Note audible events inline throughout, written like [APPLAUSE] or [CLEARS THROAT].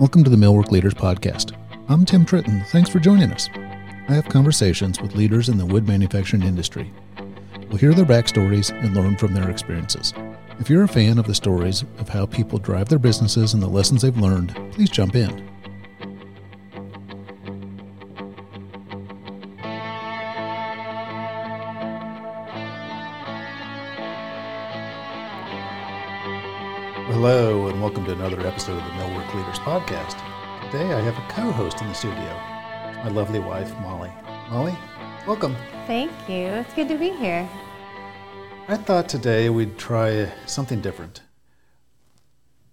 Welcome to the Millwork Leaders Podcast. I'm Tim Trittin. Thanks for joining us. I have conversations with leaders in the wood manufacturing industry. We'll hear their backstories and learn from their experiences. If you're a fan of the stories of how people drive their businesses and the lessons they've learned, please jump in. Leaders Podcast. Today I have a co host in the studio, my lovely wife, Molly. Molly, welcome. Thank you. It's good to be here. I thought today we'd try something different.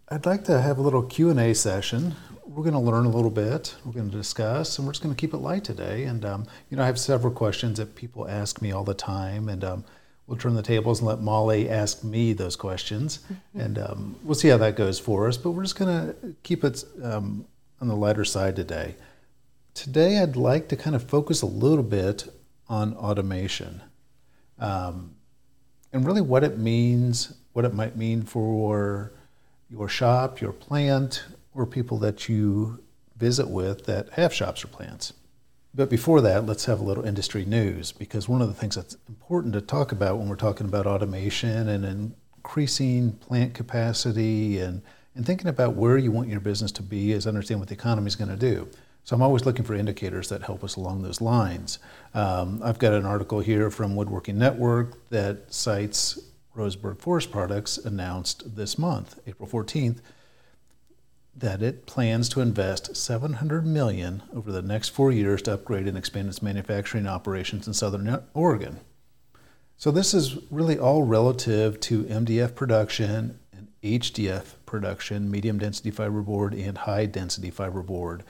I'd like to have a little Q&A session. We're going to learn a little bit. We're going to discuss, and we're just going to keep it light today. And um, you know, I have several questions that people ask me all the time, and um, we'll turn the tables and let Molly ask me those questions, mm-hmm. and um, we'll see how that goes for us. But we're just going to keep it um, on the lighter side today. Today, I'd like to kind of focus a little bit on automation, um, and really what it means, what it might mean for your shop, your plant, or people that you visit with that have shops or plants. But before that, let's have a little industry news because one of the things that's important to talk about when we're talking about automation and increasing plant capacity and, and thinking about where you want your business to be is understand what the economy is going to do. So I'm always looking for indicators that help us along those lines. Um, I've got an article here from Woodworking Network that cites Roseburg Forest Products announced this month, April 14th, that it plans to invest 700 million over the next 4 years to upgrade and expand its manufacturing operations in southern Oregon. So this is really all relative to MDF production and HDF production, medium density fiberboard and high density fiberboard,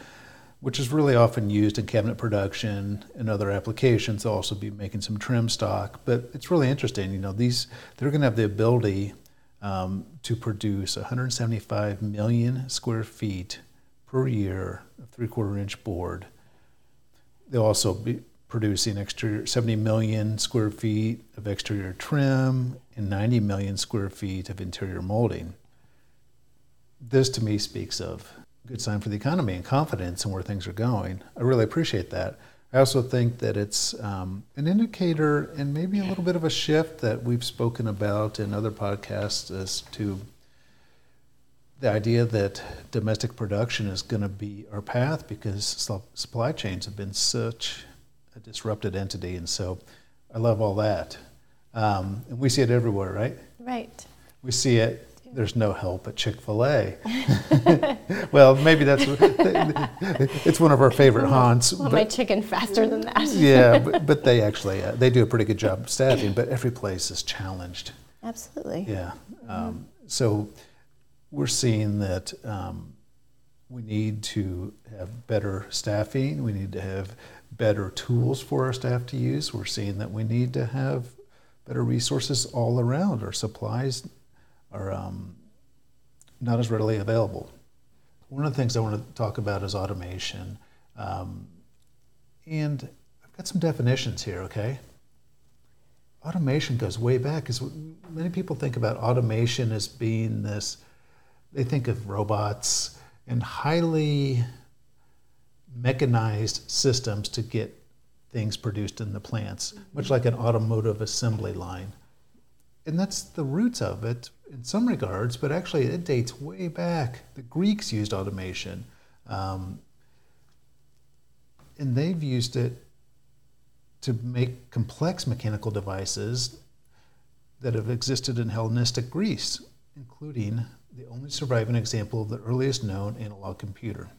which is really often used in cabinet production and other applications. They'll also be making some trim stock, but it's really interesting. You know, these they're going to have the ability um, to produce 175 million square feet per year of three quarter inch board. They'll also be producing exterior 70 million square feet of exterior trim and 90 million square feet of interior molding. This to me speaks of good sign for the economy and confidence in where things are going. I really appreciate that. I also think that it's um, an indicator and maybe a little bit of a shift that we've spoken about in other podcasts as to the idea that domestic production is going to be our path because supply chains have been such a disrupted entity. And so I love all that. Um, and we see it everywhere, right? Right. We see it there's no help at Chick Fil A. [LAUGHS] well, maybe that's it's one of our favorite haunts. Want my chicken faster than that. yeah, but, [LAUGHS] but, they actually uh, they do a pretty good job of staffing. But every place is challenged. Absolutely. Yeah. Um, so we're seeing that um, we need to have better staffing. We need to have better tools for our staff to use. We're seeing that we need to have better resources all around. Our supplies are um, not as readily available. One of the things I want to talk about is automation. Um, and I've got some definitions here, okay? Automation goes way back because many people think about automation as being this, they think of robots and highly mechanized systems to get things produced in the plants, much like an automotive assembly line. And that's the roots of it in some regards, but actually it dates way back. The Greeks used automation, um, and they've used it to make complex mechanical devices that have existed in Hellenistic Greece, including the only surviving example of the earliest known analog computer.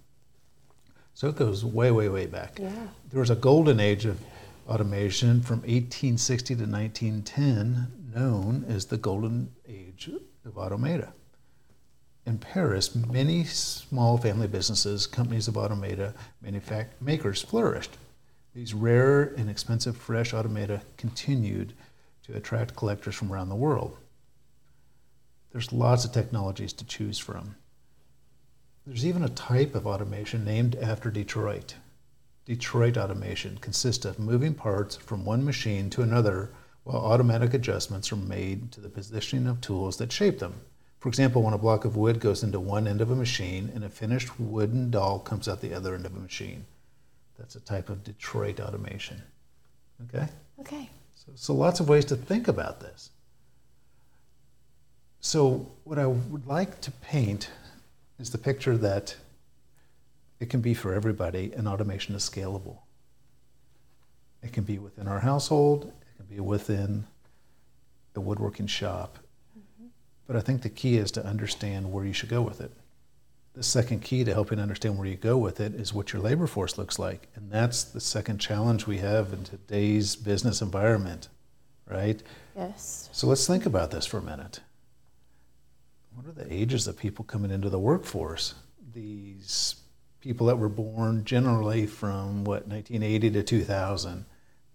So it goes way, way, way back. Yeah. There was a golden age of automation from 1860 to 1910 known as the Golden Age of Automata. In Paris, many small family businesses, companies of automata manufact- makers flourished. These rare and expensive fresh automata continued to attract collectors from around the world. There's lots of technologies to choose from. There's even a type of automation named after Detroit. Detroit automation consists of moving parts from one machine to another while automatic adjustments are made to the positioning of tools that shape them. For example, when a block of wood goes into one end of a machine and a finished wooden doll comes out the other end of a machine. That's a type of Detroit automation. Okay? Okay. So, so lots of ways to think about this. So, what I would like to paint is the picture that it can be for everybody, and automation is scalable. It can be within our household, be within a woodworking shop. Mm-hmm. But I think the key is to understand where you should go with it. The second key to helping understand where you go with it is what your labor force looks like. And that's the second challenge we have in today's business environment, right? Yes. So let's think about this for a minute. What are the ages of people coming into the workforce? These people that were born generally from what 1980 to 2000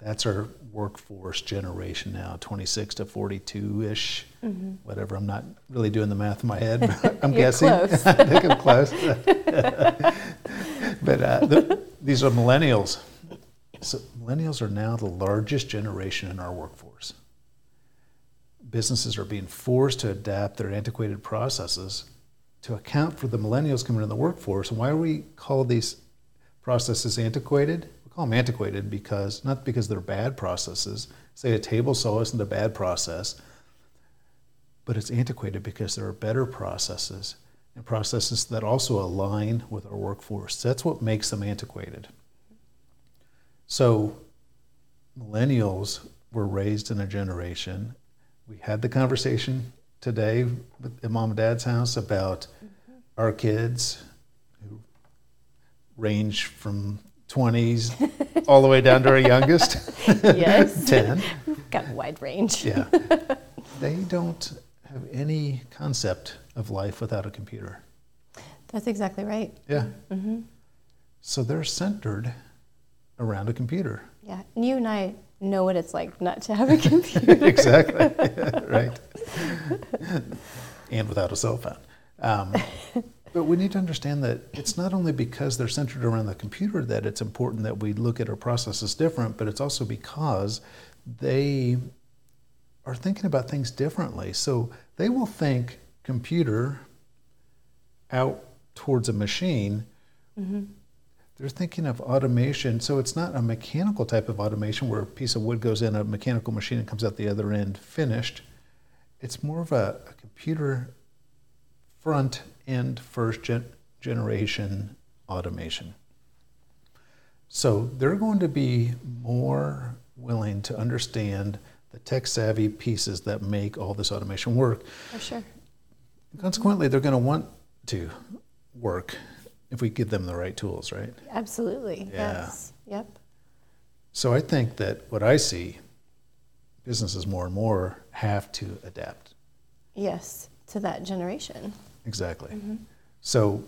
that's our workforce generation now 26 to 42 ish mm-hmm. whatever i'm not really doing the math in my head but [LAUGHS] i'm guessing close. [LAUGHS] i think i'm close [LAUGHS] but uh, the, these are millennials so millennials are now the largest generation in our workforce businesses are being forced to adapt their antiquated processes to account for the millennials coming in the workforce. And why are we call these processes antiquated? Call them antiquated because, not because they're bad processes. Say a table saw isn't a bad process, but it's antiquated because there are better processes and processes that also align with our workforce. That's what makes them antiquated. So, millennials were raised in a generation. We had the conversation today at mom and dad's house about mm-hmm. our kids who range from 20s all the way down to our youngest. [LAUGHS] Yes. [LAUGHS] 10. Got a wide range. yeah. [LAUGHS] They don't have any concept of life without a computer. That's exactly right. Yeah. Mm-hmm. So they're centered around a computer. Yeah. And you and I know what it's like not to have a computer. exactly. Yeah, right. and without a cell phone. Um, but we need to understand that it's not only because they're centered around the computer that it's important that we look at our processes different, but it's also because they are thinking about things differently. So they will think computer out towards a machine. Mm-hmm they're thinking of automation. So it's not a mechanical type of automation where a piece of wood goes in a mechanical machine and comes out the other end finished. It's more of a, a computer front end first gen- generation automation. So they're going to be more willing to understand the tech savvy pieces that make all this automation work. For sure. Consequently, they're going to want to work if we give them the right tools, right? Absolutely. Yeah. Yes. Yep. So I think that what I see, businesses more and more have to adapt. Yes, to that generation. Exactly. Mm-hmm. So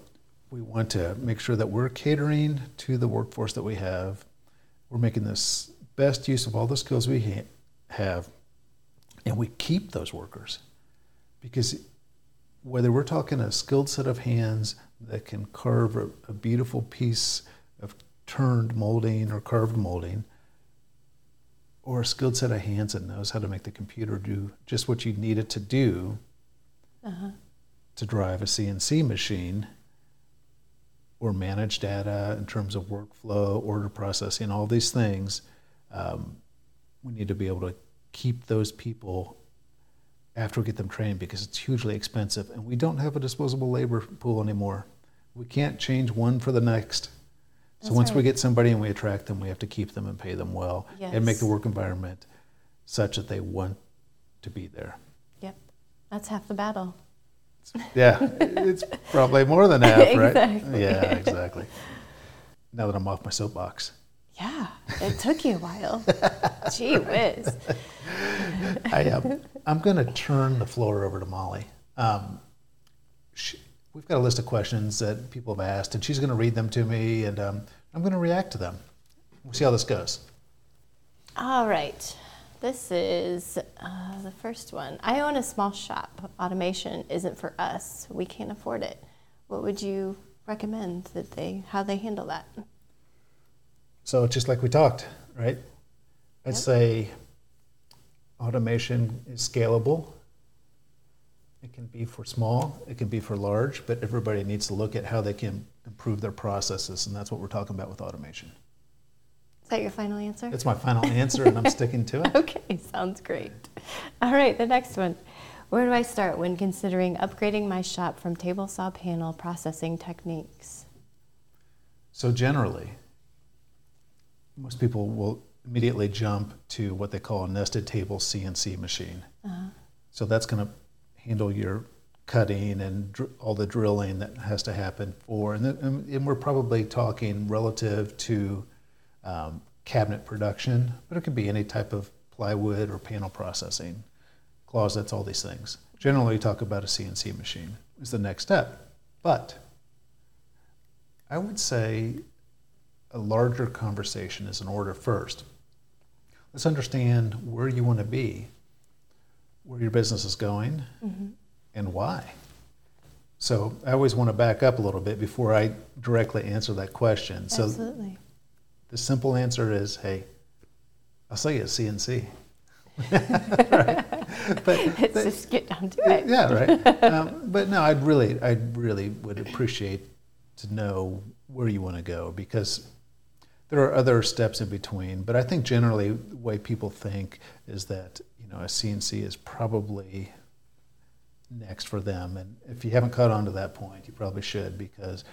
we want to make sure that we're catering to the workforce that we have. We're making this best use of all the skills we ha- have, and we keep those workers because whether we're talking a skilled set of hands that can carve a, a beautiful piece of turned molding or carved molding, or a skilled set of hands that knows how to make the computer do just what you need it to do uh-huh. To drive a CNC machine or manage data in terms of workflow, order processing, all these things. Um, we need to be able to keep those people after we get them trained because it's hugely expensive and we don't have a disposable labor pool anymore. We can't change one for the next. So once right. we get somebody and we attract them, we have to keep them and pay them well yes. and make the work environment such that they want to be there. Yep. That's half the battle. Yeah, [LAUGHS] it's probably more than half, right? exactly. Yeah, exactly. Now that I'm off my soapbox. Yeah, it took you a while. [LAUGHS] Gee whiz. I, um, I'm going to turn the floor over to Molly. Um, she, we've got a list of questions that people have asked, and she's going to read them to me, and um, I'm going to react to them. We'll see how this goes. All right. This is uh, the first one. I own a small shop. Automation isn't for us. We can't afford it. What would you recommend that they how they handle that? So just like we talked, right? I'd yep. say automation is scalable It can be for small, it can be for large, but everybody needs to look at how they can improve their processes, and that's what we're talking about with automation. Is that your final answer? It's my final answer, and I'm sticking to it. [LAUGHS] Okay, sounds great. All right, the next one. Where do I start when considering upgrading my shop from table saw panel processing techniques? So, generally, most people will immediately jump to what they call a nested table CNC machine. Uh-huh. So, that's going to handle your cutting and dr- all the drilling that has to happen for, and, and we're probably talking relative to um, cabinet production, but it could be any type of plywood or panel processing, closets, all these things. Generally, we talk about a CNC machine is the next step. But I would say a larger conversation is in order first. Let's understand where you want to be, where your business is going, mm-hmm. and why. So I always want to back up a little bit before I directly answer that question. Absolutely. So the simple answer is, hey, I'll sell you it's [LAUGHS] CNC. right? But it's but, just get down to it. Yeah, right. [LAUGHS] Um, but no, I'd really, I really would appreciate to know where you want to go because there are other steps in between. But I think generally the way people think is that you know a CNC is probably next for them. And if you haven't caught on to that point, you probably should because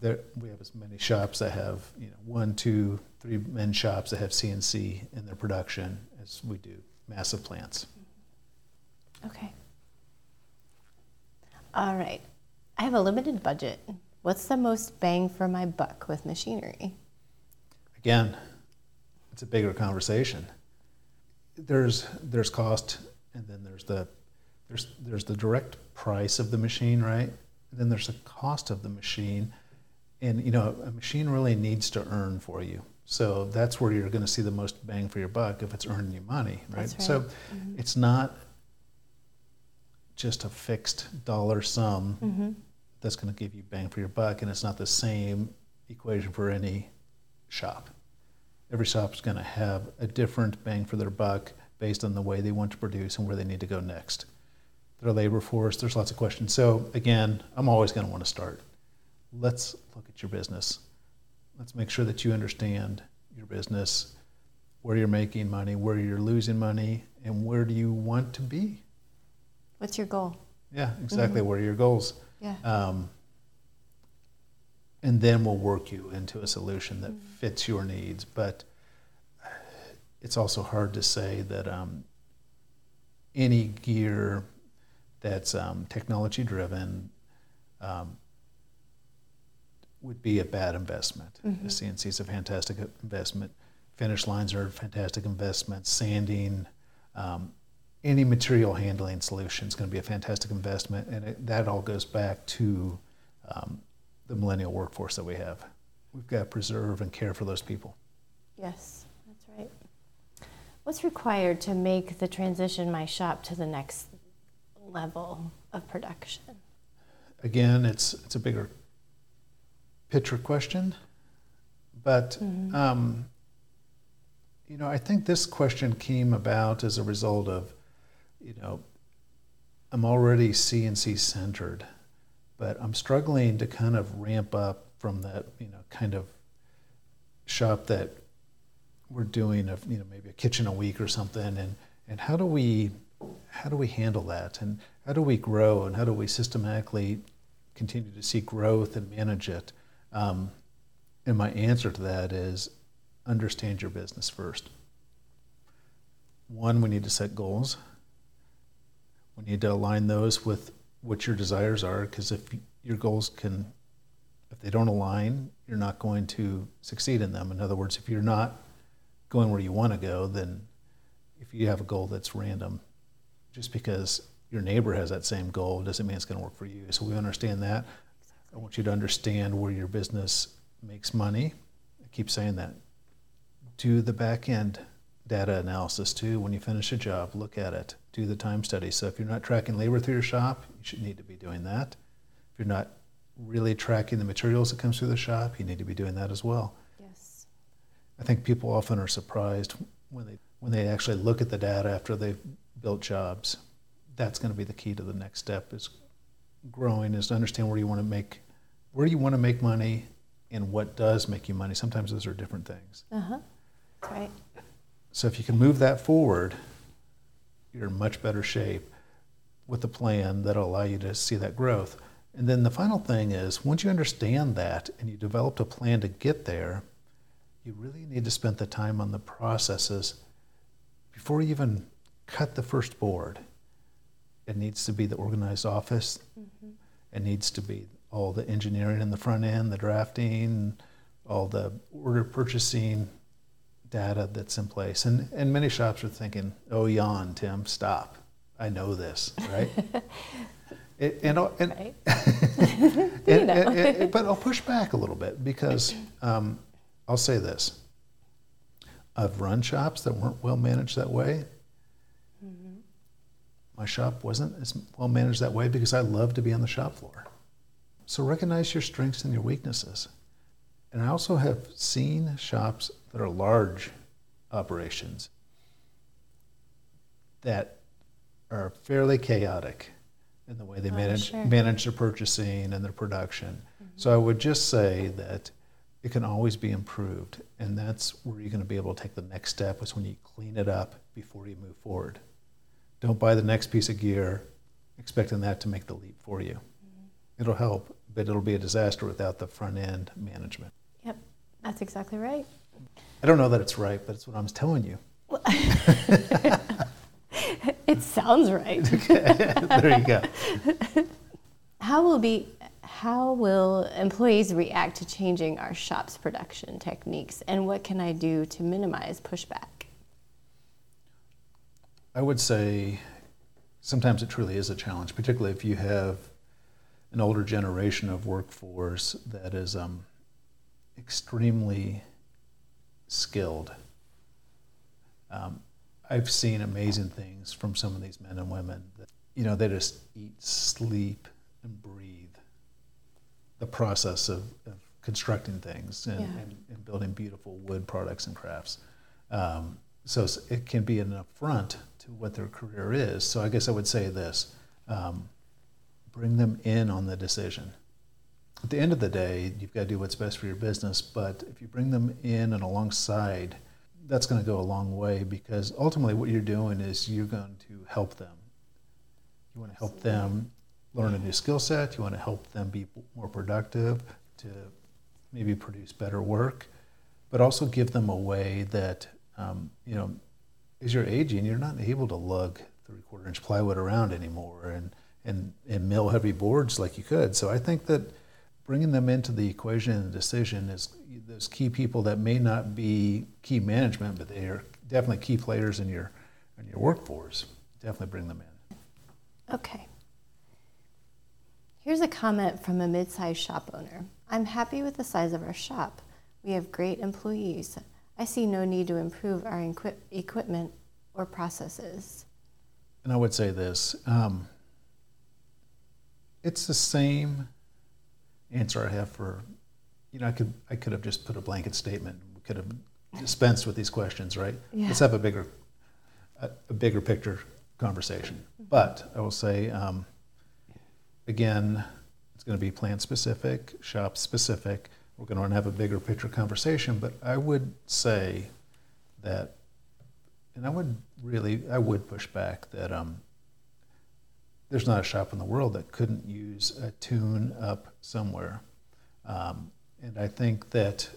there, we have as many shops that have you know one, two, three men shops that have CNC in their production as we do massive plants. Okay. All right. I have a limited budget. What's the most bang for my buck with machinery? Again, it's a bigger conversation. There's there's cost, and then there's the there's there's the direct price of the machine, right? And then there's the cost of the machine and you know a machine really needs to earn for you so that's where you're going to see the most bang for your buck if it's earning you money right, right. so mm-hmm. it's not just a fixed dollar sum mm-hmm. that's going to give you bang for your buck and it's not the same equation for any shop every shop is going to have a different bang for their buck based on the way they want to produce and where they need to go next their labor force there's lots of questions so again i'm always going to want to start let's look at your business. Let's make sure that you understand your business, where you're making money, where you're losing money, and where do you want to be. What's your goal? Yeah, exactly. Mm-hmm. What are your goals? Yeah. Um, and then we'll work you into a solution that mm-hmm. fits your needs. But it's also hard to say that um, any gear that's um, technology driven um, would be a bad investment. Mm-hmm. The CNC is a fantastic investment. Finish lines are a fantastic investment. Sanding, um, any material handling solution is going to be a fantastic investment, and it, that all goes back to um, the millennial workforce that we have. We've got to preserve and care for those people. Yes, that's right. What's required to make the transition my shop to the next level of production? Again, it's it's a bigger picture question, but mm-hmm. um, you know, I think this question came about as a result of, you know, I'm already CNC centered, but I'm struggling to kind of ramp up from that, you know, kind of shop that we're doing of, you know, maybe a kitchen a week or something, and and how do we how do we handle that, and how do we grow, and how do we systematically continue to see growth and manage it? Um, and my answer to that is understand your business first. One, we need to set goals. We need to align those with what your desires are, because if your goals can, if they don't align, you're not going to succeed in them. In other words, if you're not going where you want to go, then if you have a goal that's random, just because your neighbor has that same goal doesn't mean it's going to work for you. So we understand that. I want you to understand where your business makes money. I keep saying that. Do the back end data analysis too. When you finish a job, look at it. Do the time study. So if you're not tracking labor through your shop, you should need to be doing that. If you're not really tracking the materials that comes through the shop, you need to be doing that as well. Yes. I think people often are surprised when they when they actually look at the data after they've built jobs that's going to be the key to the next step is growing is to understand where you want to make where you want to make money and what does make you money. Sometimes those are different things. Uh huh. That's right. So if you can move that forward, you're in much better shape with a plan that'll allow you to see that growth. And then the final thing is once you understand that and you developed a plan to get there, you really need to spend the time on the processes before you even cut the first board. It needs to be the organized office. Mm-hmm. It needs to be all the engineering in the front end, the drafting, all the order purchasing data that's in place. And, and many shops are thinking, oh, yawn, Tim, stop. I know this, right? [LAUGHS] it, and, and, right. [LAUGHS] [LAUGHS] and, and, but I'll push back a little bit because [CLEARS THROAT] um, I'll say this. I've run shops that weren't well managed that way. My shop wasn't as well managed that way because I love to be on the shop floor. So recognize your strengths and your weaknesses. And I also have seen shops that are large operations that are fairly chaotic in the way they oh, manage sure. manage their purchasing and their production. Mm-hmm. So I would just say that it can always be improved, and that's where you're going to be able to take the next step. Is when you clean it up before you move forward. Don't buy the next piece of gear expecting that to make the leap for you. Mm-hmm. It'll help, but it'll be a disaster without the front end management. Yep, that's exactly right. I don't know that it's right, but it's what I'm telling you. [LAUGHS] it sounds right. [LAUGHS] okay. there you go. How will be how will employees react to changing our shop's production techniques and what can I do to minimize pushback? I would say sometimes it truly is a challenge, particularly if you have an older generation of workforce that is um, extremely skilled. Um, I've seen amazing things from some of these men and women. That, you know, they just eat, sleep, and breathe the process of, of constructing things and, yeah. and, and, building beautiful wood products and crafts. Um, so it can be an affront to what their career is. So I guess I would say this um, bring them in on the decision at the end of the day, you've got to do what's best for your business. But if you bring them in and alongside, that's going to go a long way because ultimately what you're doing is you're going to help them. You want to help them learn a new skill set. You want to help them be more productive to maybe produce better work, but also give them a way that, um, you know, as you're aging, you're not able to lug three quarter inch plywood around anymore and, and, and mill heavy boards like you could. So I think that bringing them into the equation and the decision is those key people that may not be key management, but they are definitely key players in your in your workforce. Definitely bring them in. Okay. Here's a comment from a mid-sized shop owner. I'm happy with the size of our shop. We have great employees. I see no need to improve our equi- equipment or processes. And I would say this um, it's the same answer I have for, you know, I could I could have just put a blanket statement. We could have dispensed with these questions, right? Yeah. Let's have a bigger a, a bigger picture conversation. Mm-hmm. But I will say, um, again, it's going to be plant specific, shop specific. We're going to have a bigger picture conversation. But I would say that, and I would really, I would push back that um, there's not a shop in the world that couldn't use a tune up somewhere. Um, and I think that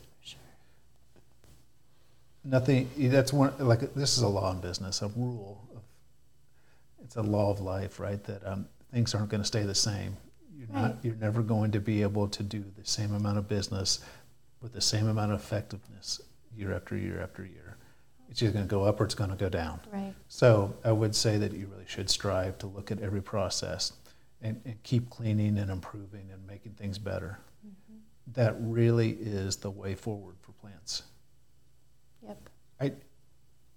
nothing, that's one, like this is a law in business, a rule. Of, it's a law of life, right? That um, things aren't going to stay the same. You're, right. not, you're never going to be able to do the same amount of business with the same amount of effectiveness year after year after year it's either going to go up or it's going to go down. Right. So I would say that you really should strive to look at every process and, and keep cleaning and improving and making things better. Mm-hmm. That really is the way forward for plants. Yep. I,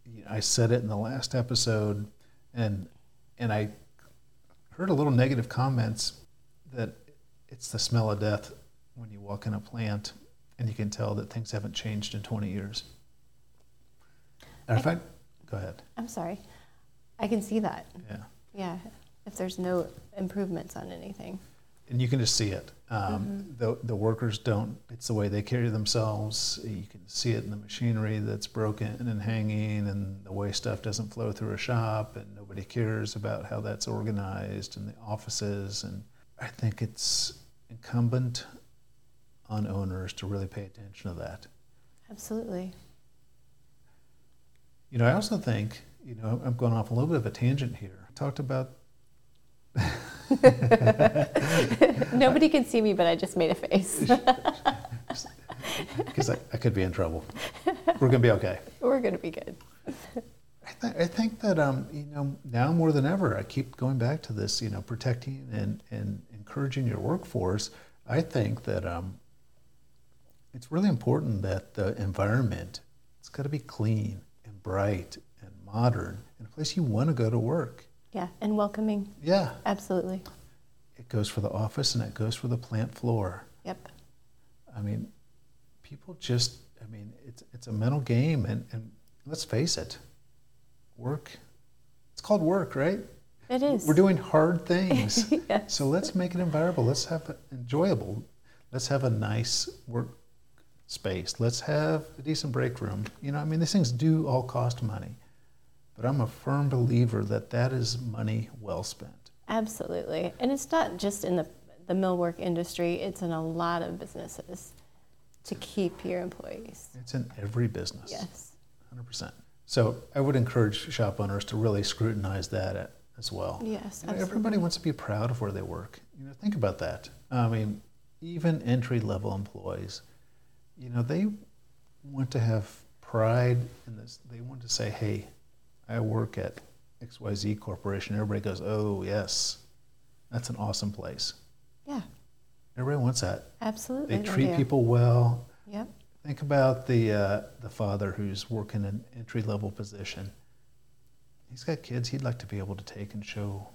you know, I said it in the last episode, and and I heard a little negative comments that it's the smell of death when you walk in a plant, and you can tell that things haven't changed in 20 years. And if I, go ahead. I'm sorry. I can see that. Yeah. Yeah. if there's no improvements on anything. And you can just see it. Um, the, the workers don't, it's the way they carry themselves. You can see it in the machinery that's broken and hanging, and the way stuff doesn't flow through a shop, and nobody cares about how that's organized and the offices. And I think it's incumbent on owners to really pay attention to that. Absolutely. You know, I also think, you know, I'm going off a little bit of a tangent here. I talked about [LAUGHS] Nobody can see me, but I just made a face. [LAUGHS] because I, I could be in trouble. We're going to be okay. We're going to be good. I, th- I think that um, you know now more than ever, I keep going back to this. You know, protecting and and encouraging your workforce. I think that um, it's really important that the environment it's got to be clean and bright and modern and a place you want to go to work. Yeah, and welcoming. Yeah, Absolutely. it goes for the office and it goes for the plant floor. Yep. I mean, people just, I mean, it's, it's a mental game. And, and let's face it, work, it's called work, right? It is. We're doing hard things. [LAUGHS] Yes. So let's make it environable. Let's have it enjoyable. Let's have a nice work space. Let's have a decent break room. You know, I mean, these things do all cost money. But I'm a firm believer that that is money well spent. Absolutely. And it's not just in the, the millwork industry, it's in a lot of businesses to keep your employees. It's in every business. Yes. 100%. So I would encourage shop owners to really scrutinize that as well. Yes. You know, Absolutely. everybody wants to be proud of where they work. You know, think about that. I mean, even entry level employees, you know, they want to have pride in this. They want to say, hey, I work at XYZ Corporation. Everybody goes, oh, yes, that's an awesome place. Yeah. Everybody wants that. Absolutely. They treat people well. Yep. Think about the uh, the father who's working an entry level position. He's got kids he'd like to be able to take and show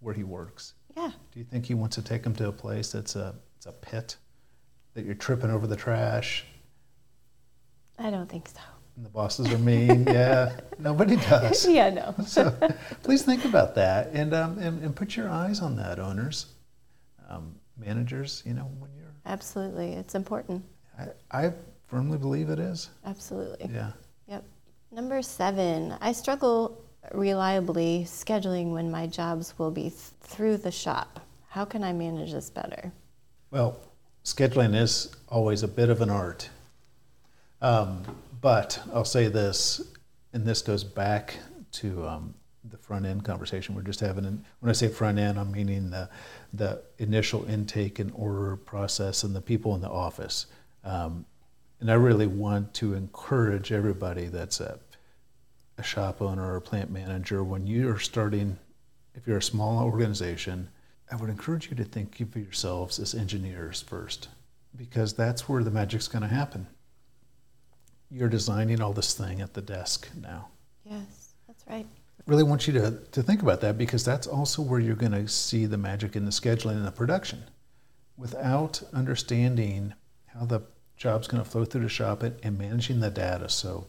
where he works. Yeah. Do you think he wants to take them to a place that's a it's a pit that you're tripping over the trash I don't think so. and the bosses are mean? [LAUGHS] yeah, nobody does. yeah, no. [LAUGHS] So please think about that and um, and, and put your eyes on that, owners, um, managers. You know when you're. Absolutely. It's important. I, I firmly believe it is. Absolutely. Yeah. Yep. Number seven, I struggle reliably scheduling when my jobs will be th- through the shop. How can I manage this better? Well, scheduling is always a bit of an art. Um, but I'll say this, and this goes back to um, the front end conversation we're just having. And when I say front end, I'm meaning the, the initial intake and order process and the people in the office. Um, and I really want to encourage everybody that's a, a shop owner or a plant manager when you're starting, if you're a small organization, I would encourage you to think of yourselves as engineers first, because that's where the magic's going to happen. You're designing all this thing at the desk now. Yes, that's right. Really want you to, to think about that because that's also where you're going to see the magic in the scheduling and the production. Without understanding how the job's going to flow through the shop and, and managing the data, so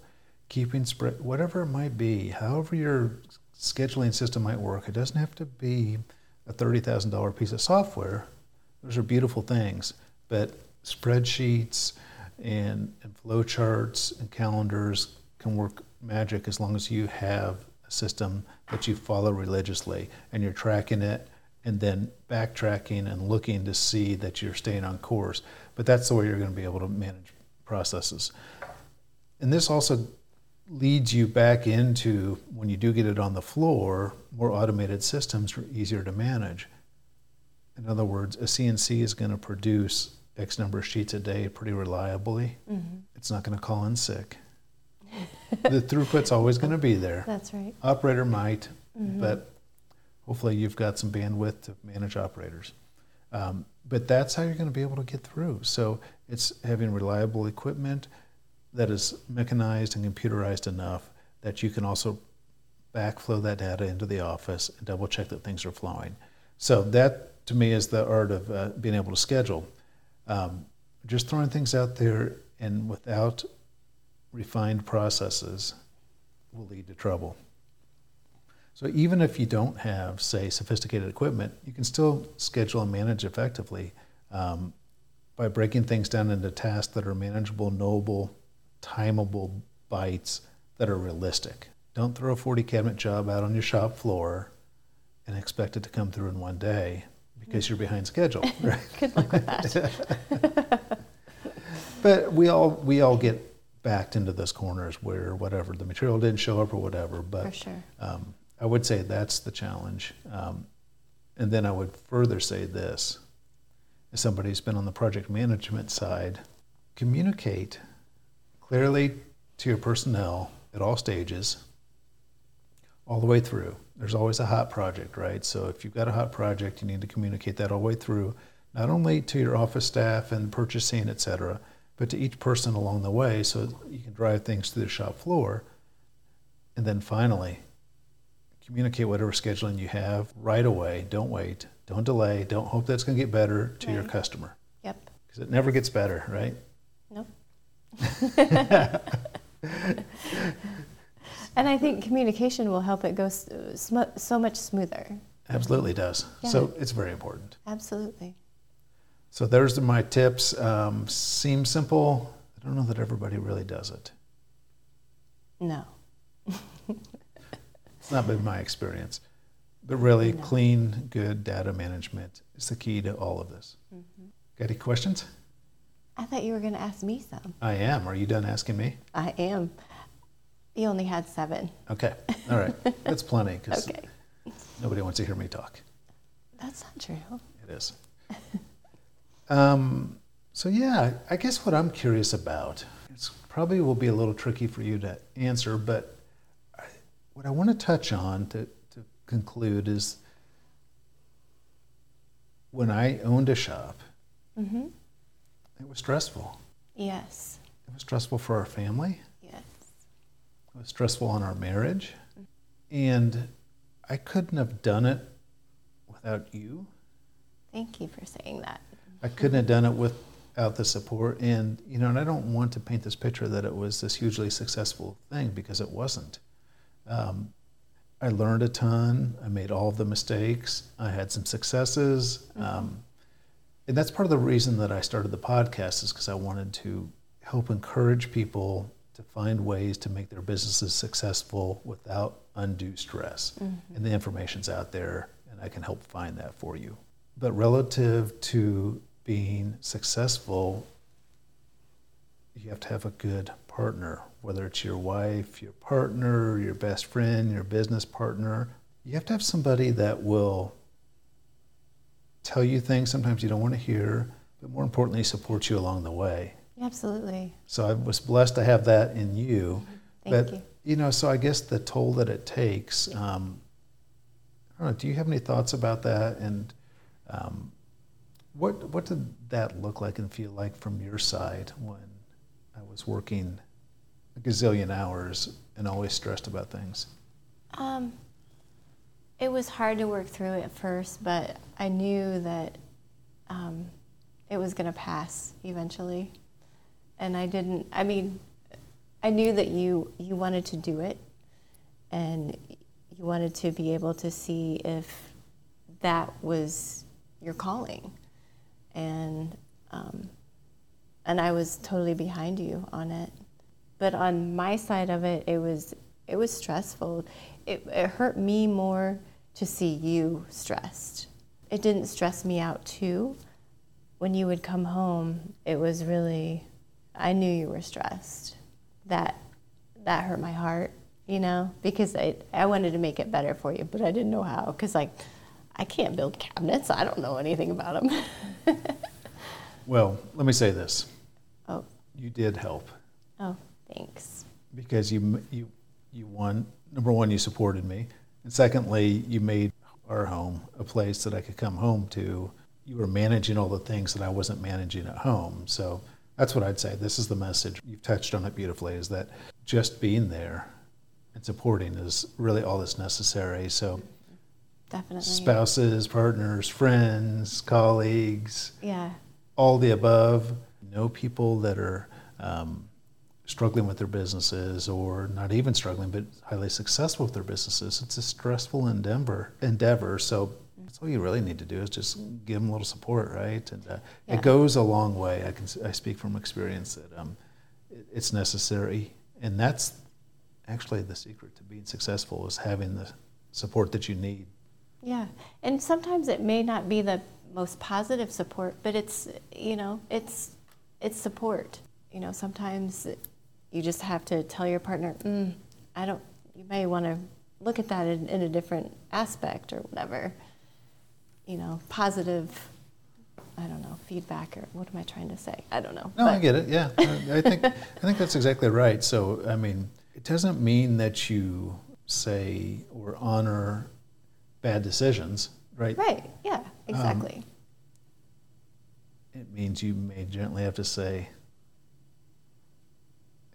keeping spread, whatever it might be, however your scheduling system might work, it doesn't have to be a $30,000 piece of software. Those are beautiful things, but spreadsheets and, and flow charts and calendars can work magic as long as you have a system that you follow religiously and you're tracking it and then backtracking and looking to see that you're staying on course. But that's the way you're going to be able to manage processes. And this also leads you back into when you do get it on the floor, more automated systems are easier to manage. In other words, a CNC is going to produce X number of sheets a day pretty reliably. Mm-hmm. It's not going to call in sick. the throughput's always going to be there. That's right. Operator might, Mm-hmm. but hopefully you've got some bandwidth to manage operators. Um, but that's how you're going to be able to get through. So it's having reliable equipment that is mechanized and computerized enough that you can also backflow that data into the office and double check that things are flowing. So that to me is the art of uh, being able to schedule. Um, just throwing things out there and without refined processes will lead to trouble. So even if you don't have, say, sophisticated equipment, you can still schedule and manage effectively um, by breaking things down into tasks that are manageable, knowable, timable bites that are realistic. Don't throw a 40 cabinet job out on your shop floor and expect it to come through in one day because you're behind schedule. [LAUGHS] Right? Good luck with that. [LAUGHS] but we all we all get backed into those corners where whatever the material didn't show up or whatever. But For sure. um, I would say that's the challenge. Um, and then I would further say this: as somebody who's been on the project management side, communicate clearly to your personnel at all stages, all the way through. There's always a hot project, right? So if you've got a hot project, you need to communicate that all the way through, not only to your office staff and purchasing, et cetera, but to each person along the way so you can drive things to the shop floor. And then finally, communicate whatever scheduling you have right away. Don't wait. Don't delay. Don't hope that's going to get better to your customer Yep. because it never gets better, right? [LAUGHS] And I think communication will help it go s- sm- so much smoother. Absolutely does. So it's very important. Absolutely. So there's my tips. Um, seems simple. I don't know that everybody really does it. No. [LAUGHS] It's not been my experience. But really, No. clean, good data management is the key to all of this. Got any questions? I thought you were going to ask me some. I am. Are you done asking me? I am. You only had seven. Okay. All right. [LAUGHS] That's plenty because Okay. nobody wants to hear me talk. That's not true. It is. um, so yeah, I guess what I'm curious about, it probably will be a little tricky for you to answer, but I, what I want to touch on to, to conclude is when I owned a shop, Mm-hmm. It was stressful. Yes. It was stressful for our family. Yes. It was stressful on our marriage. And I couldn't have done it without you. Thank you for saying that. I couldn't have done it without the support. And, you know, and I don't want to paint this picture that it was this hugely successful thing because it wasn't. Um, I learned a ton. I made all of the mistakes. I had some successes. Um, and that's part of the reason that I started the podcast is because I wanted to help encourage people to find ways to make their businesses successful without undue stress. Mm-hmm. And the information's out there, and I can help find that for you. But relative to being successful, you have to have a good partner, whether it's your wife, your partner, your best friend, your business partner. You have to have somebody that will tell you things sometimes you don't want to hear, but more importantly, support you along the way. Absolutely. So I was blessed to have that in you. Thank but, you. know, so I guess the toll that it takes, um, I don't know, do you have any thoughts about that? And um, what, what did that look like and feel like from your side when I was working a gazillion hours and always stressed about things? Um, it was hard to work through at first, but I knew that um, it was going to pass eventually. And I didn't, I mean, I knew that you, you wanted to do it and you wanted to be able to see if that was your calling. And, um, and I was totally behind you on it. But on my side of it, it was, it was stressful. It, it hurt me more to see you stressed. It didn't stress me out too. When you would come home, it was really, I knew you were stressed. That, that hurt my heart, you know, because I, I wanted to make it better for you, but I didn't know how. Because, like, I can't build cabinets, I don't know anything about them. [LAUGHS] Well, let me say this oh, you did help oh, thanks. because you, you, you won, number one, you supported me. And secondly, you made our home a place that I could come home to. You were managing all the things that I wasn't managing at home. So that's what I'd say. This is the message. You've touched on it beautifully is that just being there and supporting is really all that's necessary. So Definitely. spouses, partners, friends, colleagues, Yeah. all the above. Know people that are um, struggling with their businesses or not even struggling but highly successful with their businesses it's a stressful endeavor endeavor. So that's all you really need to do is just give them a little support right? And uh, Yeah. it goes a long way. I can i speak from experience that um, it- it's necessary. And that's actually the secret to being successful is having the support that you need. Yeah, and sometimes it may not be the most positive support, but it's you know it's it's support. You know, sometimes you just have to tell your partner, mm, I don't. You may want to look at that in, in a different aspect or whatever. You know, positive. I don't know feedback or what am I trying to say? I don't know. No, I get it. Yeah, I I think I think that's exactly right. So, I mean, it doesn't mean that you say or honor bad decisions, right? Right. Yeah. Exactly. It means you may gently have to say,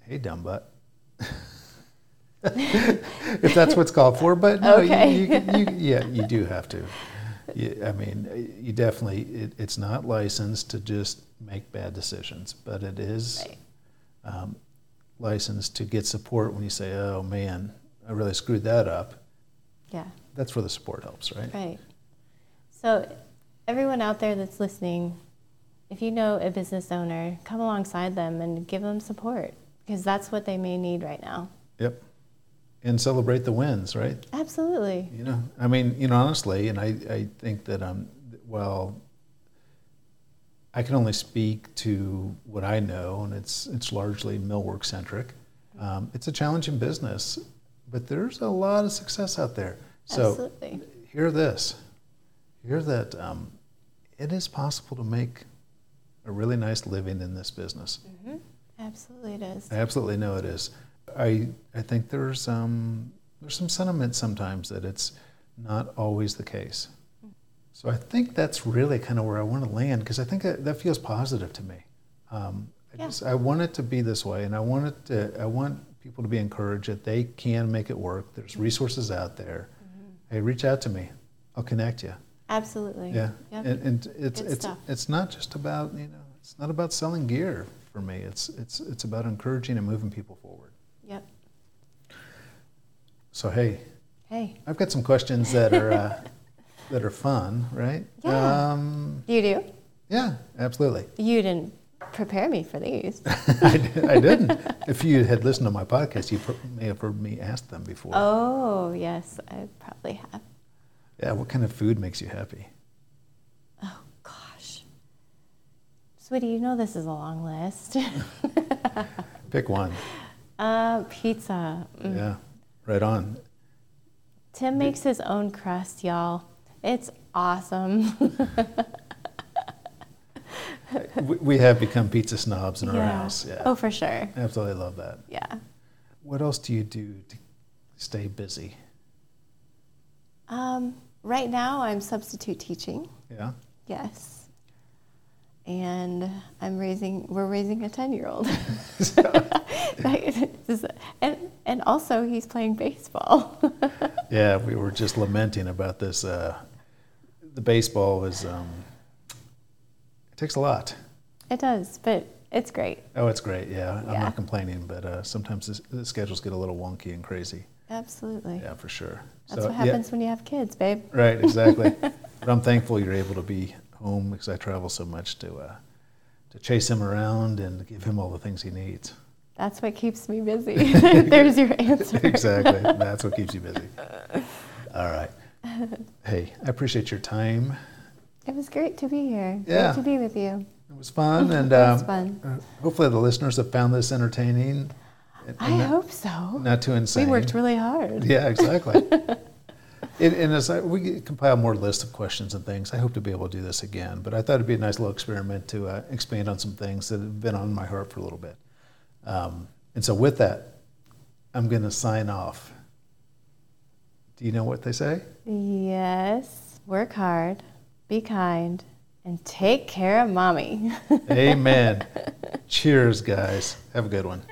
"Hey, dumb butt," [LAUGHS] if that's what's called for. But no, Okay. you, you, yeah, you do have to. You, I mean, you definitely. It, it's not licensed to just make bad decisions, but it is. right. um, license to get support when you say, "Oh man, I really screwed that up." Yeah. That's where the support helps, right? Right. So, everyone out there that's listening, if you know a business owner, come alongside them and give them support because that's what they may need right now. Yep. And celebrate the wins, right? Absolutely. You know, I mean, you know, honestly, and I, I think that um, well, I can only speak to what I know, and it's it's largely millwork centric. Um, it's a challenging business, but there's a lot of success out there. So Absolutely. hear this hear that um, it is possible to make a really nice living in this business hmm Absolutely, it is. i absolutely know it is. I, I think there's, um, there's some sentiment sometimes that it's not always the case. So i think that's really kind of where i want to land because i think that, that feels positive to me. Um, I, Yeah. just, I want it to be this way and i want it to, i want people to be encouraged that they can make it work. There's resources out there. Hey reach out to me. I'll connect you Absolutely. yeah, Yep. and, and it's Good it's stuff. it's not just about you know it's not about selling gear for me. It's it's it's about encouraging and moving people forward. Yep. So hey, Hey, I've got some questions that are uh, [LAUGHS] that are fun, right? Yeah. Um, you do? yeah, absolutely. You didn't prepare me for these. [LAUGHS] I, di- I didn't. If you had listened to my podcast, you may have heard me ask them before. oh, yes, I probably have. Yeah, what kind of food makes you happy? Oh, gosh. Sweetie, you know this is a long list. [LAUGHS] Pick one. uh, pizza. Mm. Yeah, right on. Tim makes his own crust, y'all. It's awesome. [LAUGHS] We, we have become pizza snobs in our Yeah. house. Yeah, Oh, for sure. absolutely love that. Yeah. What else do you do to stay busy? Um, right now, I'm substitute teaching. Yeah. Yes. And I'm raising, we're raising a 10 year old. and, and also, he's playing baseball. [LAUGHS] Yeah, we were just lamenting about this. Uh, the baseball is, um, it takes a lot. it does, but it's great. Oh, it's great. Yeah, I'm not complaining, but uh, sometimes the, the schedules get a little wonky and crazy. Absolutely. Yeah, for sure. That's So, what yeah, happens when you have kids, babe. right, exactly. [LAUGHS] but I'm thankful you're able to be home because I travel so much to uh, to chase him around and give him all the things he needs. That's what keeps me busy. [LAUGHS] There's your answer. exactly. [LAUGHS] That's what keeps you busy. All right. Hey, I appreciate your time. It was great to be here. Yeah. Great to be with you. It was fun, [LAUGHS] and It was um, fun. uh, hopefully the listeners have found this entertaining. I not, hope so. not too insane. We worked really hard. Yeah, exactly. It, and as I, we compile more lists of questions and things, I hope to be able to do this again. But I thought it'd be a nice little experiment to uh, expand on some things that have been on my heart for a little bit. Um, and so, with that, I'm going to sign off. Do you know what they say? Yes. Work hard, be kind, and take care of mommy. [LAUGHS] Amen. Cheers, guys. Have a good one.